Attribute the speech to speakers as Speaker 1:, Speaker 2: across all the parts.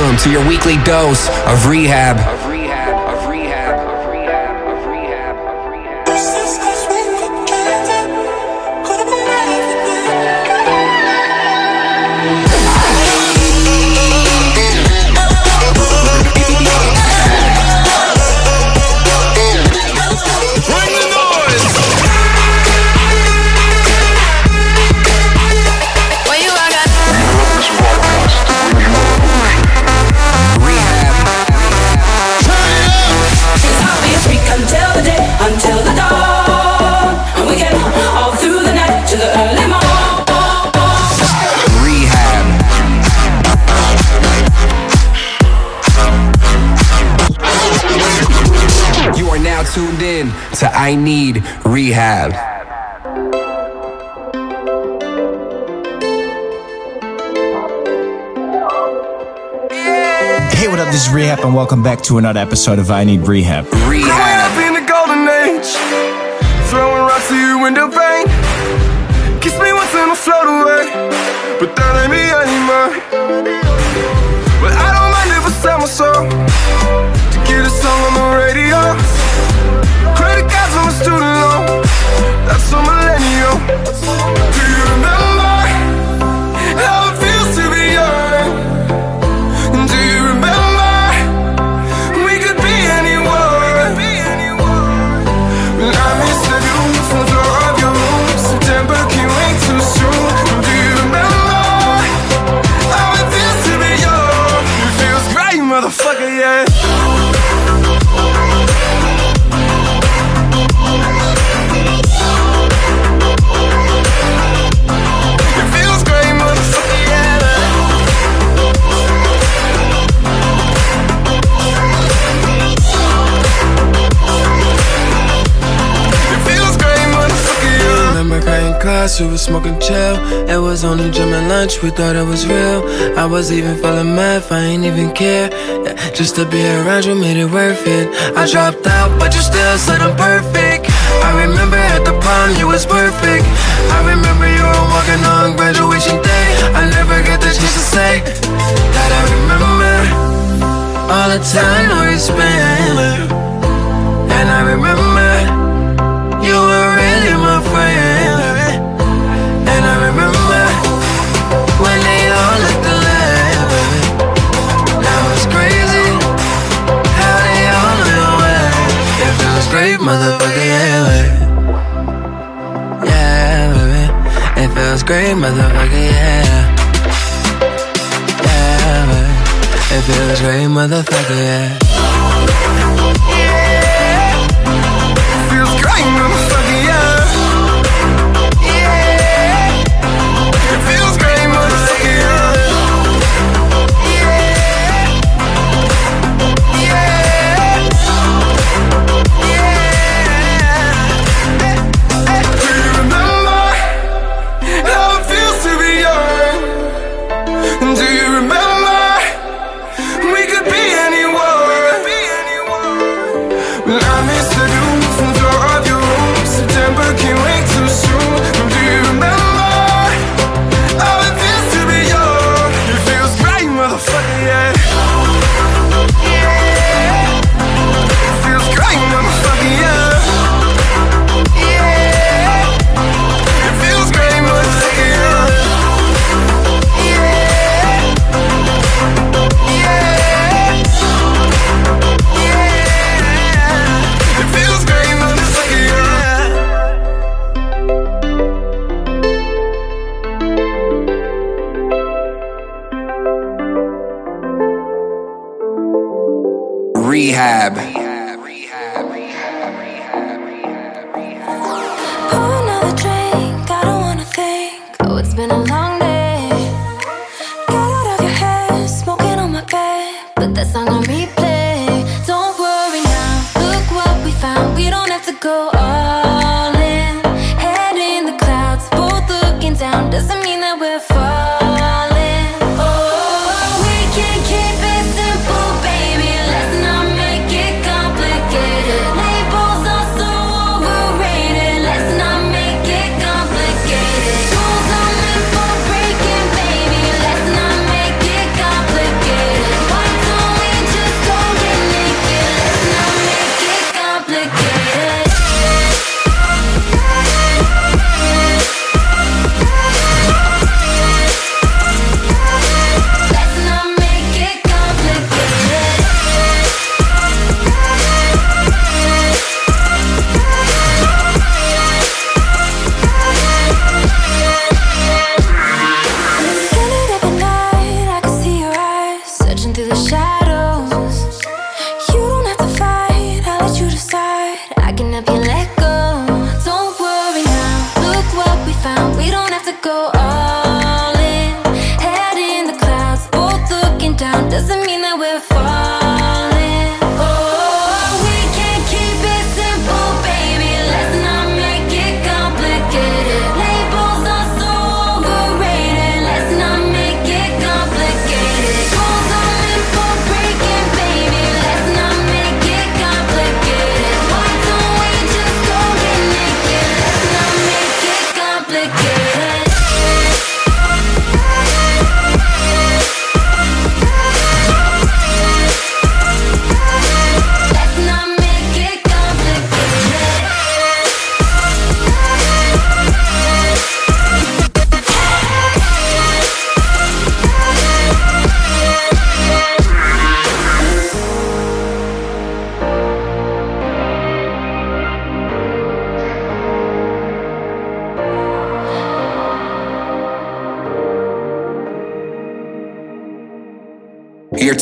Speaker 1: Welcome to your weekly dose of rehab. I Need Rehab.
Speaker 2: Hey, what up? This is Rehab, and welcome back to another episode of I Need Rehab.
Speaker 3: Rehab. in the golden age, throwing rocks to your window pane. Kiss me once and I'll float away, but that ain't me anymore. But I don't mind if I sell my soul to get a song on the radio.
Speaker 4: Class, we was smoking chill. It was only gym and lunch, we thought it was real. I was even feeling math, I ain't even care. Yeah, just to be around you made it worth it. I dropped out, but you still said I'm perfect. I remember at the prom, you was perfect. I remember you were walking on graduation day. I never get the chance to say that I remember all the time we spent. And I remember great, motherfucker, yeah. Yeah, baby. It feels great, motherfucker, yeah.
Speaker 3: Feels great, motherfucker,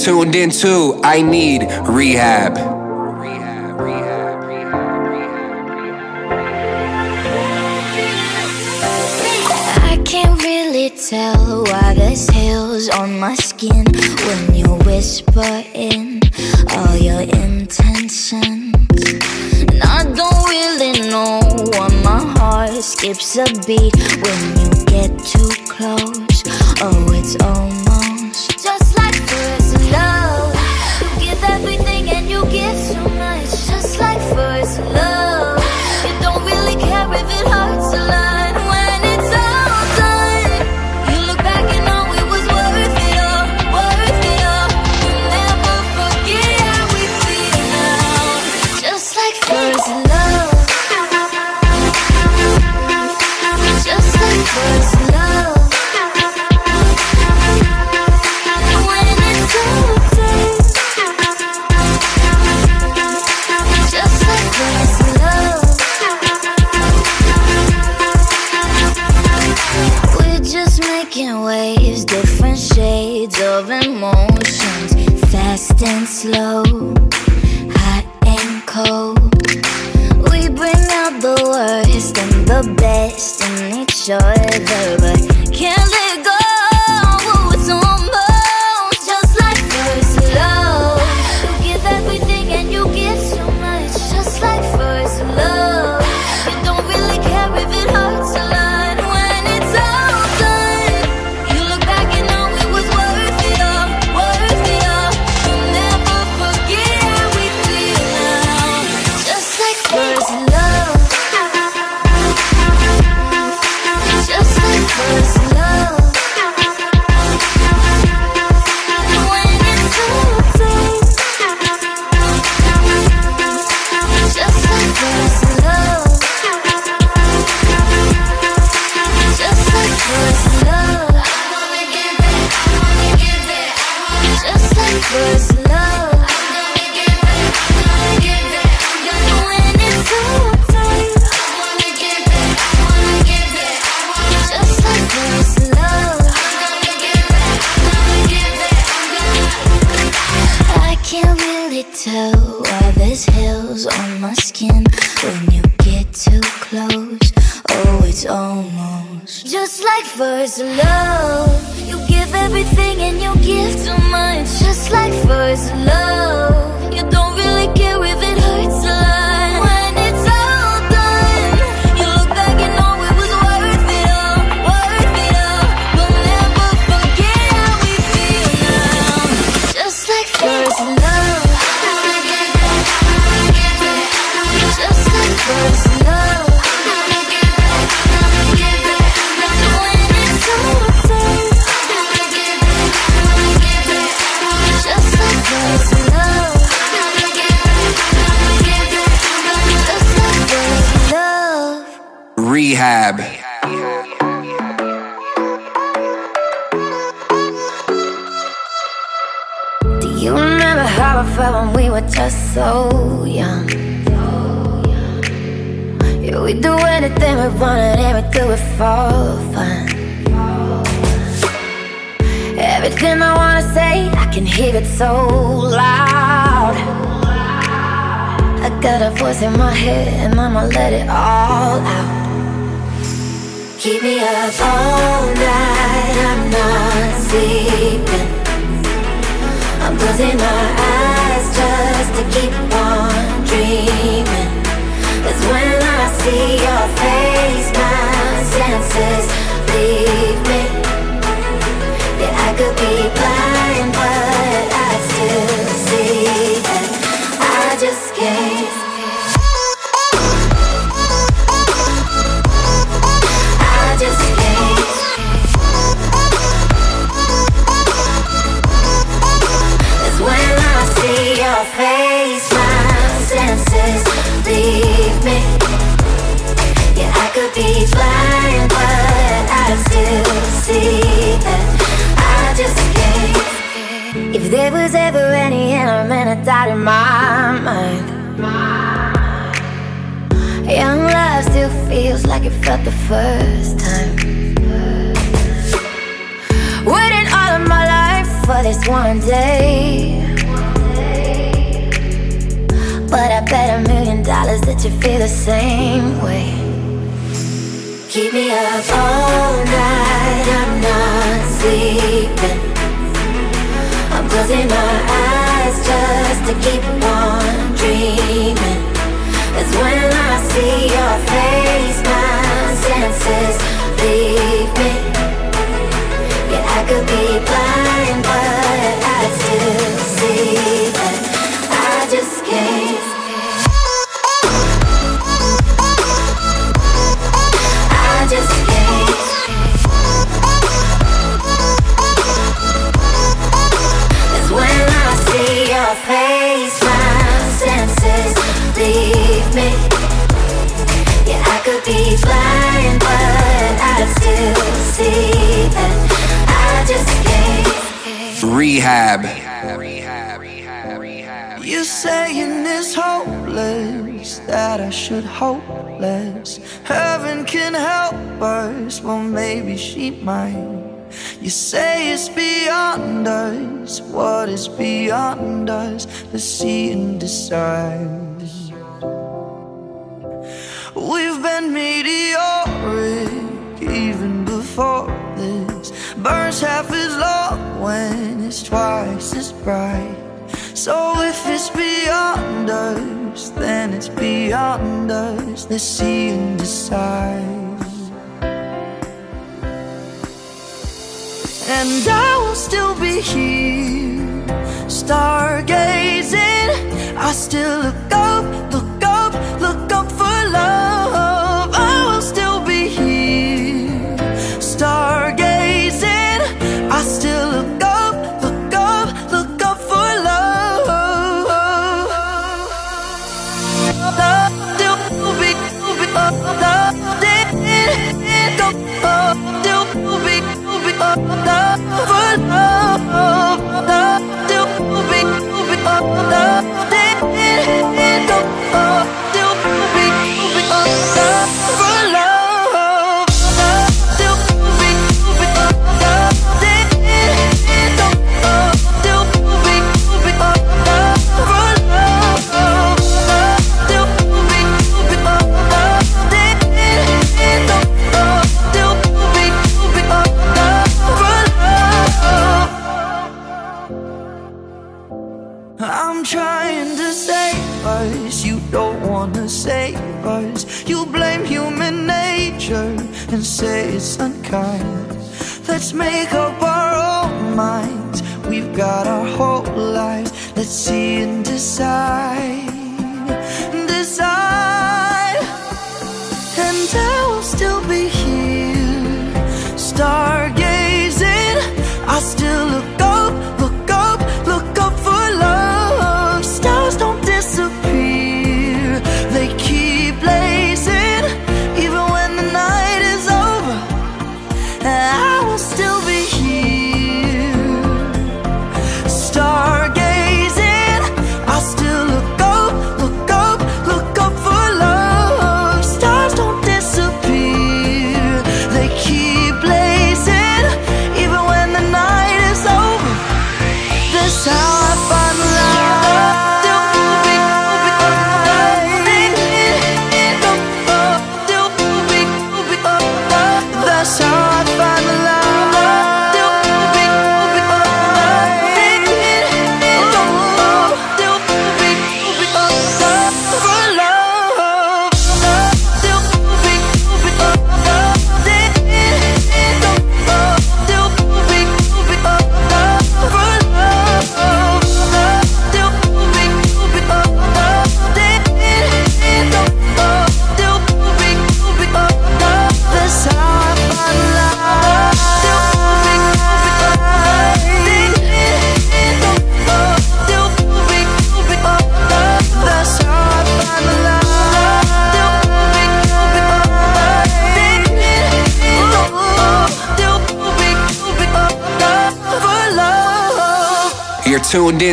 Speaker 5: tuned into, I Need Rehab.
Speaker 1: rehab I can't really tell why there's hills on my skin when you whisper in all your intentions. And I don't really know why my heart skips a beat when you get too close. Oh, it's almost. voice in my head and I'ma let it all out. Keep me up all night, I'm not sleeping.
Speaker 6: I'm closing my eyes just to keep. doubt in my mind. Young love still feels like it felt the first time. Waiting all of my life for this one day. But I bet a million dollars that you feel the same way. Keep me up all night, I'm not sleeping. I'm closing my eyes just to keep on dreaming. It's when I see your face, my senses leave me. Yeah, I could be blind.
Speaker 1: rehab.
Speaker 7: You're saying it's hopeless, that I should hope less. Heaven can help us, well, maybe she might. You say it's beyond us, what is beyond us, The sea see and decide. We've been meteoric, even for this. Burns half as long when it's twice as bright. So if it's beyond us, then it's beyond us. Let's see and decide. And I will still be here Stargazing. I still look up, look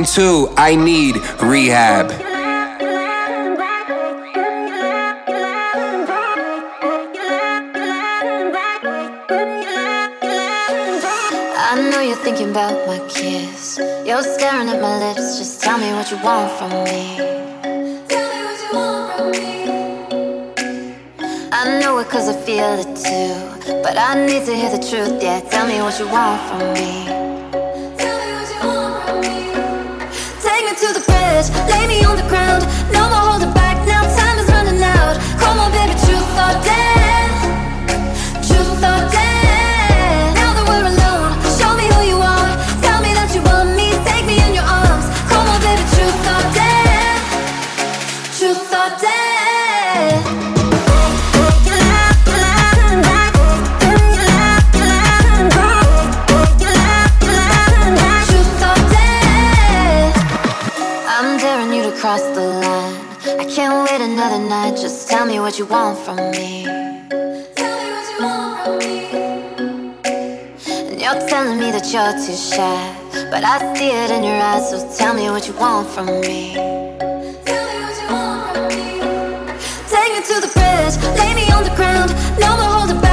Speaker 7: and two, I
Speaker 5: need rehab.
Speaker 8: I know you're thinking about my kiss. You're staring at my lips. Just tell me what you want from me. Tell me what you want from me. I know it cause I feel it too. But I need to hear the truth. Yeah, tell me what you want from me. what you want from me. Tell me what you want from me. And you're telling me that you're too shy. But I see it in your eyes, so tell me what you want from me. Tell me what you want from me. Take me to the bridge, lay me on the ground. No more holding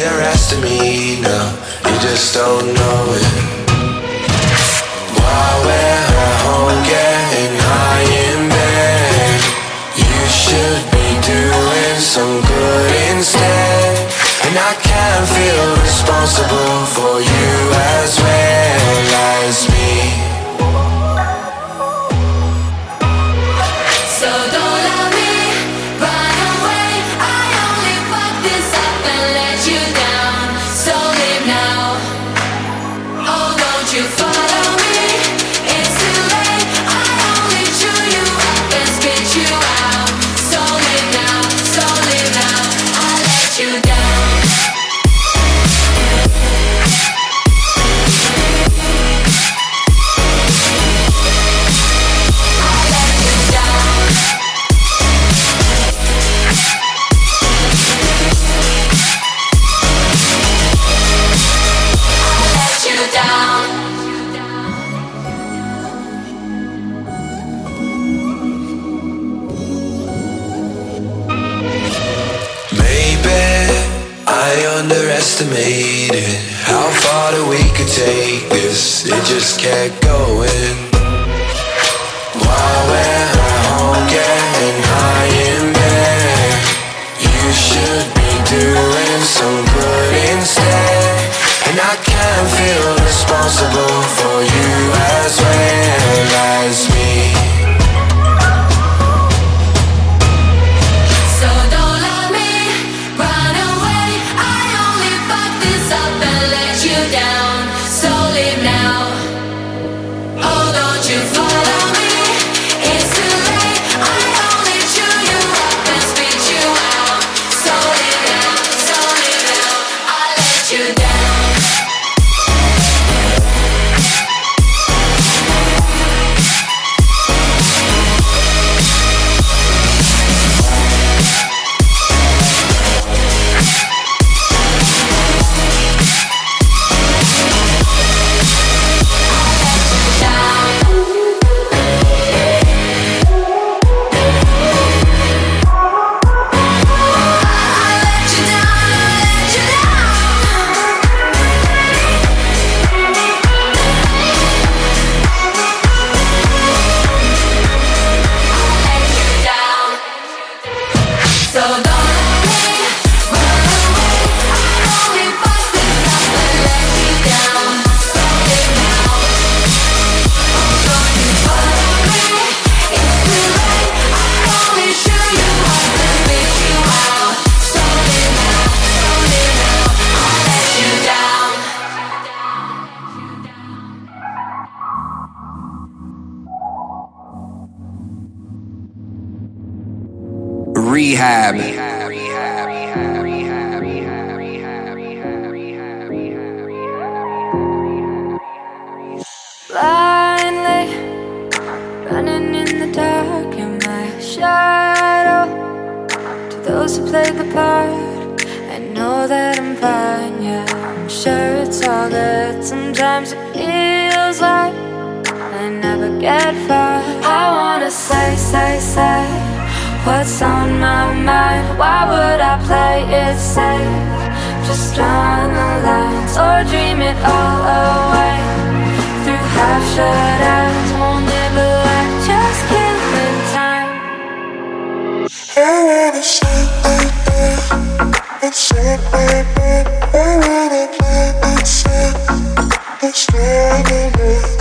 Speaker 8: the
Speaker 9: rest of me now. You just don't know it.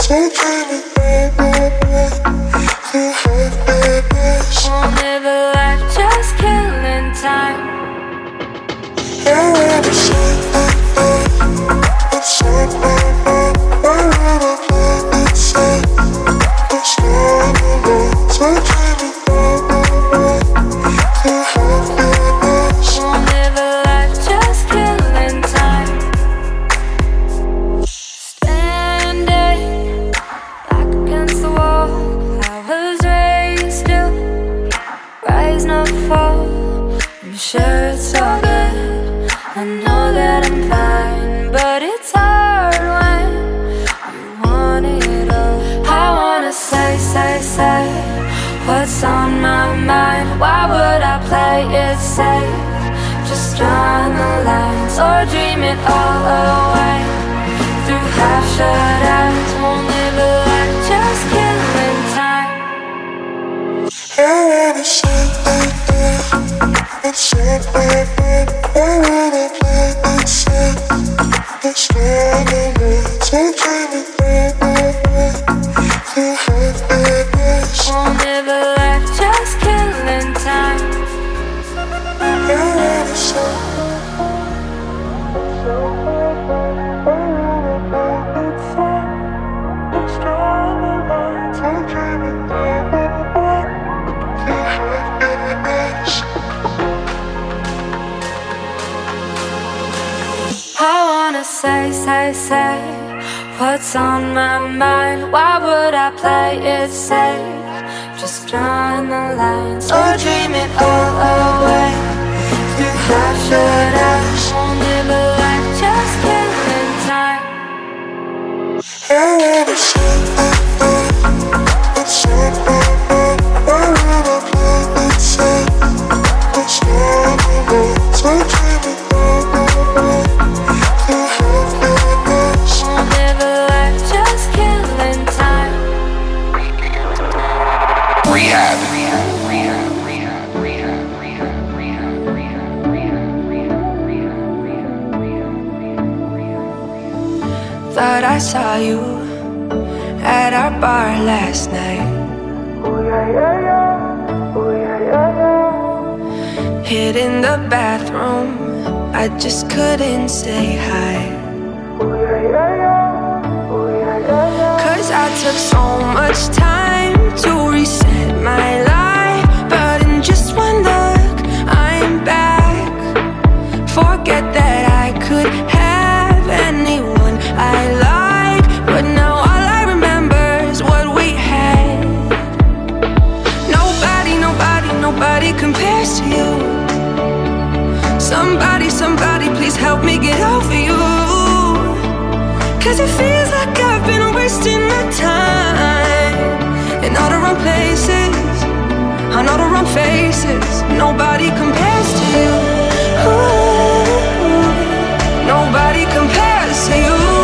Speaker 9: Take care of me,
Speaker 5: baby.
Speaker 10: mind. Why would I play it safe? Just drawing the lines or dream it all away.
Speaker 5: You have
Speaker 10: should
Speaker 5: I
Speaker 10: live a life just killing time.
Speaker 5: I wanna sleep, I wanna sleep. saw you
Speaker 10: at our bar
Speaker 11: last
Speaker 1: night. Ooh, yeah, yeah, yeah. Ooh, yeah, yeah, yeah. Hid in the bathroom, I just couldn't say hi. Ooh, yeah, yeah, yeah. Ooh, yeah, yeah, yeah. Cause I took so much time to reset my life. you. Somebody, somebody, please help me get over you. Cause it feels like I've been wasting my time. In all the wrong places, on all the wrong faces Nobody compares to you. Ooh, Nobody compares to you.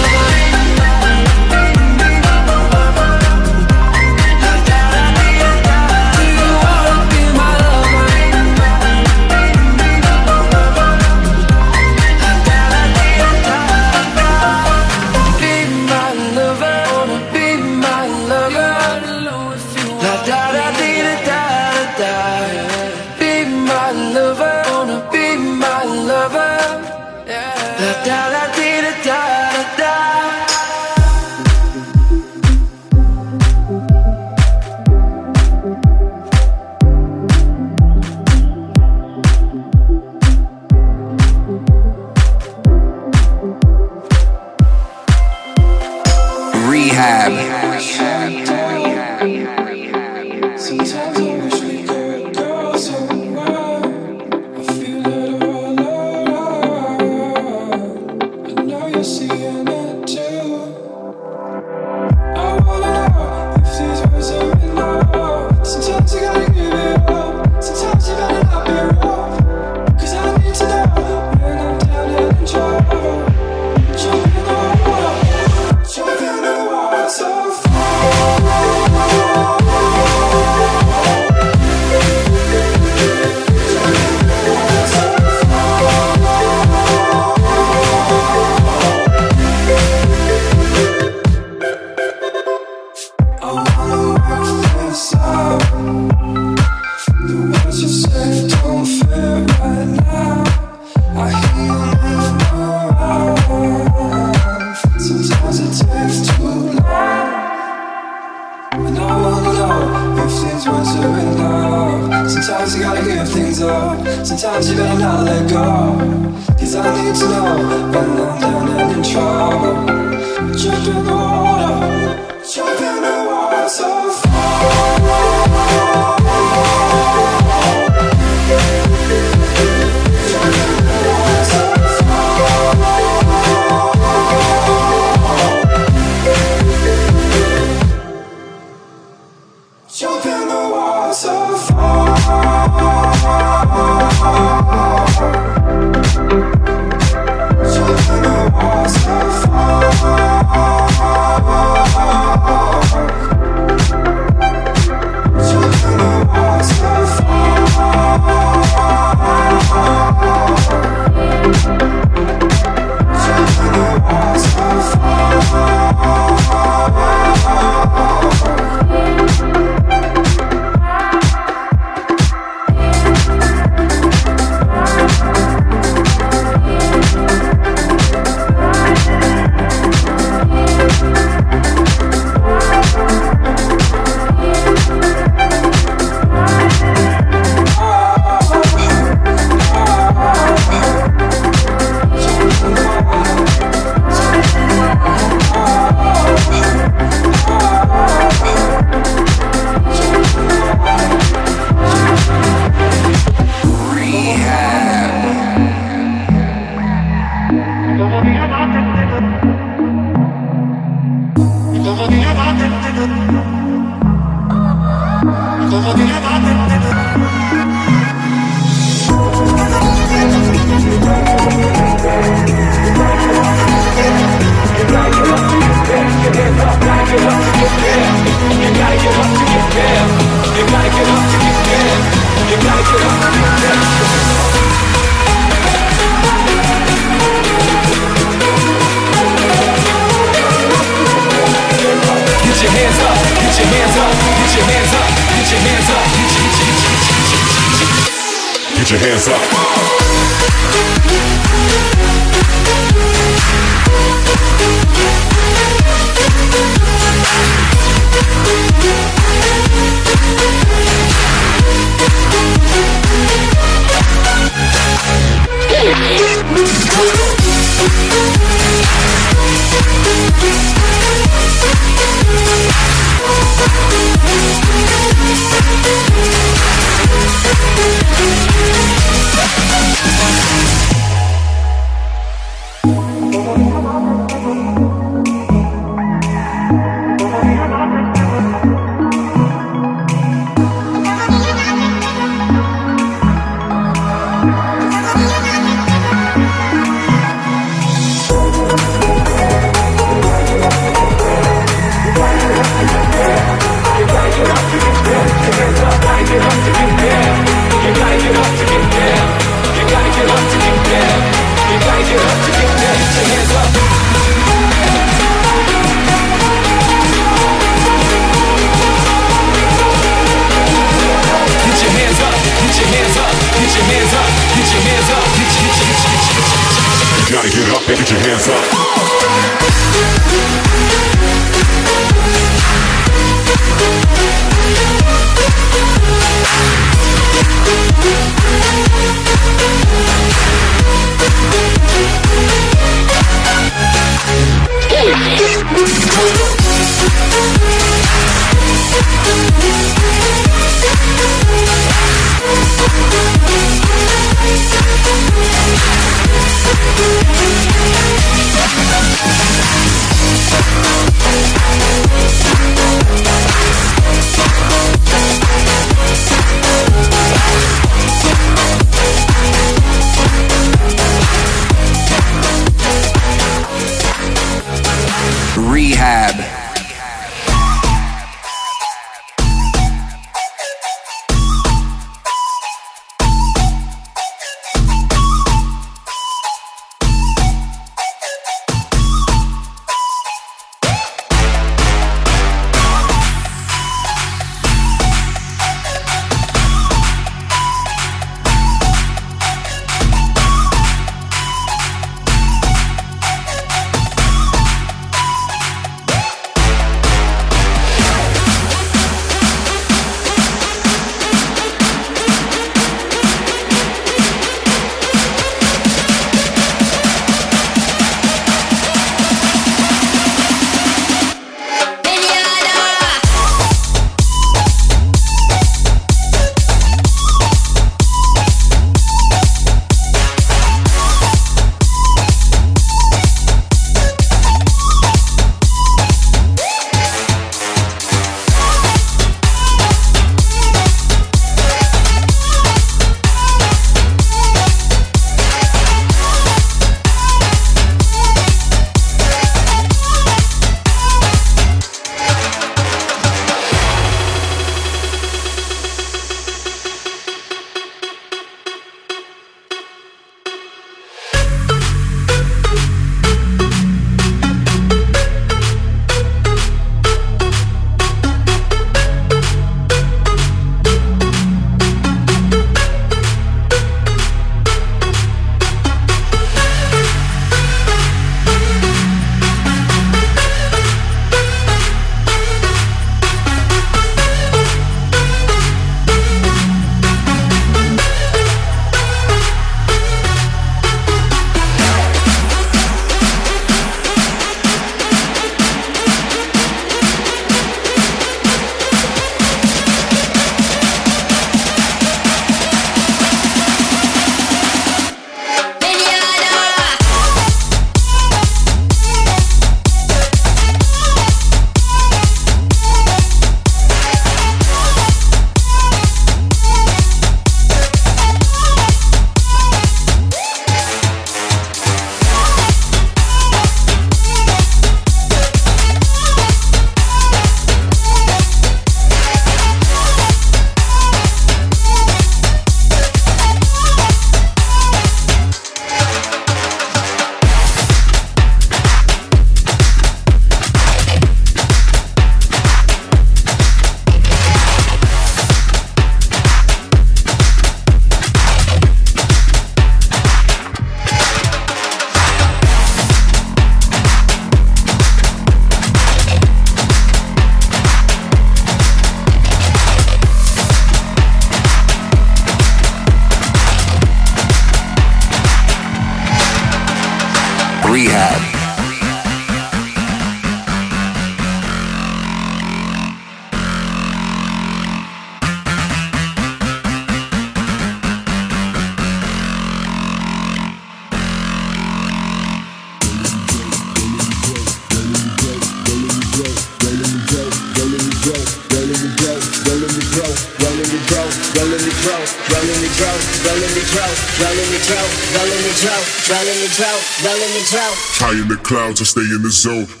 Speaker 12: in the
Speaker 13: clouds, I stay in the zone.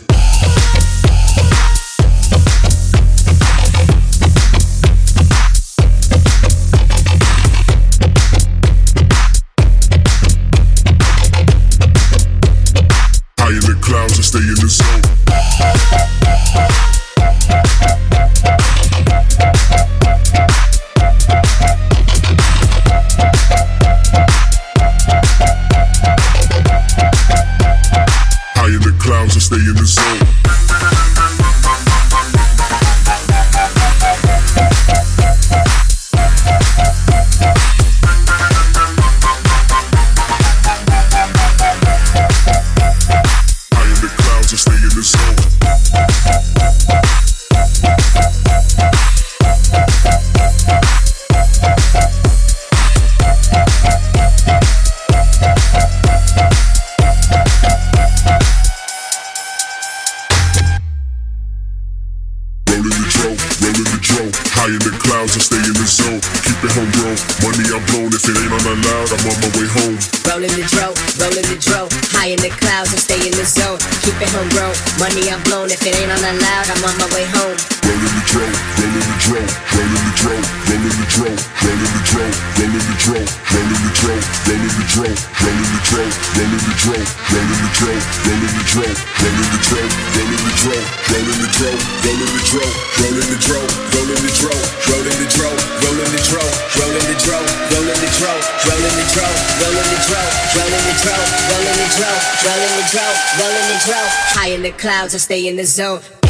Speaker 13: to stay in the zone.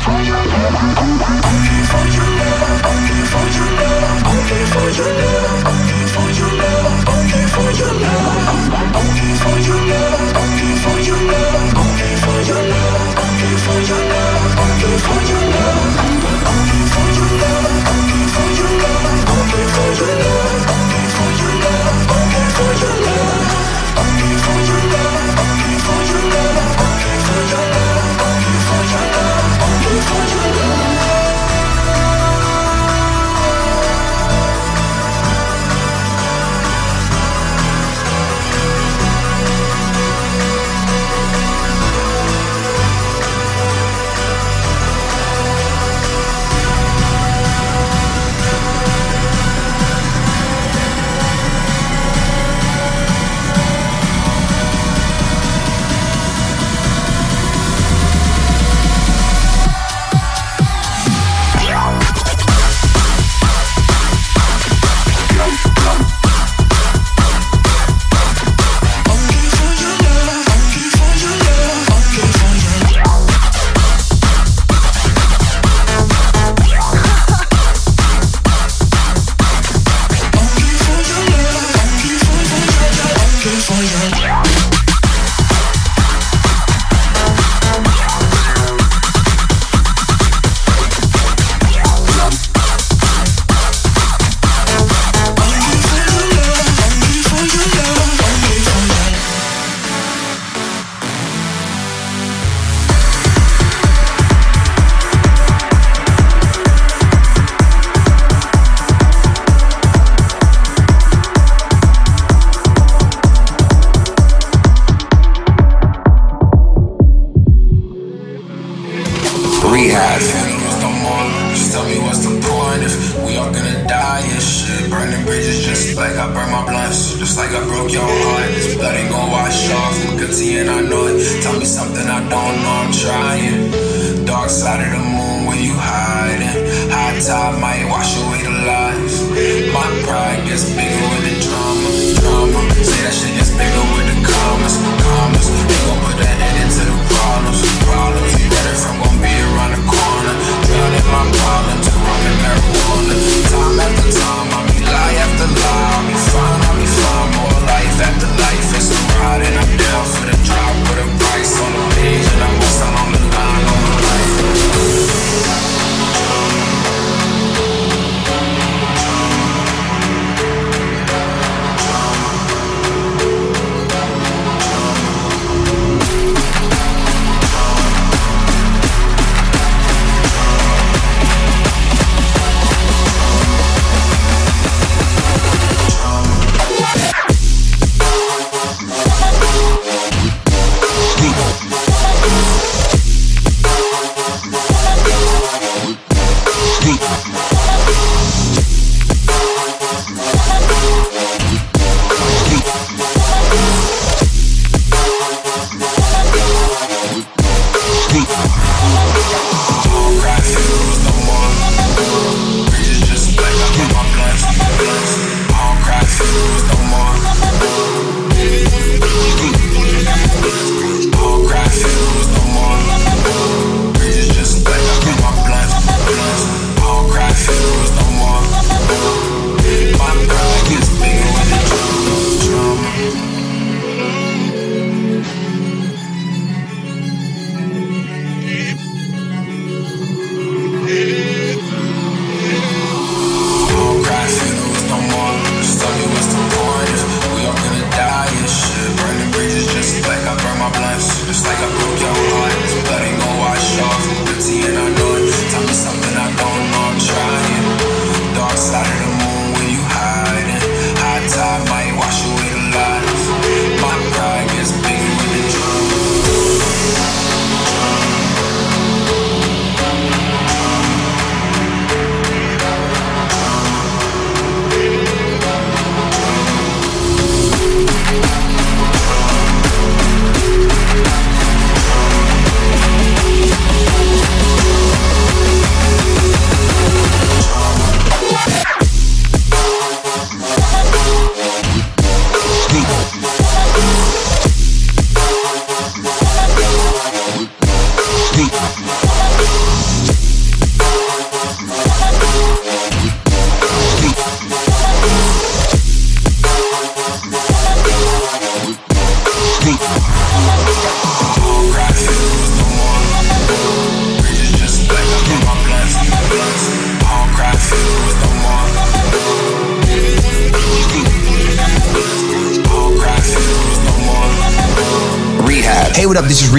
Speaker 13: Fire. something I don't know, I'm trying. Dark side
Speaker 14: of the moon, where you hiding? High
Speaker 2: tide might wash away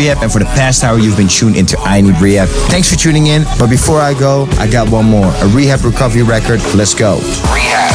Speaker 2: Rehab, and for the past hour, you've been tuned into I Need Rehab. Thanks for tuning in. But before I go, I got one more a Rehab Recovery record. Let's go.
Speaker 1: Rehab.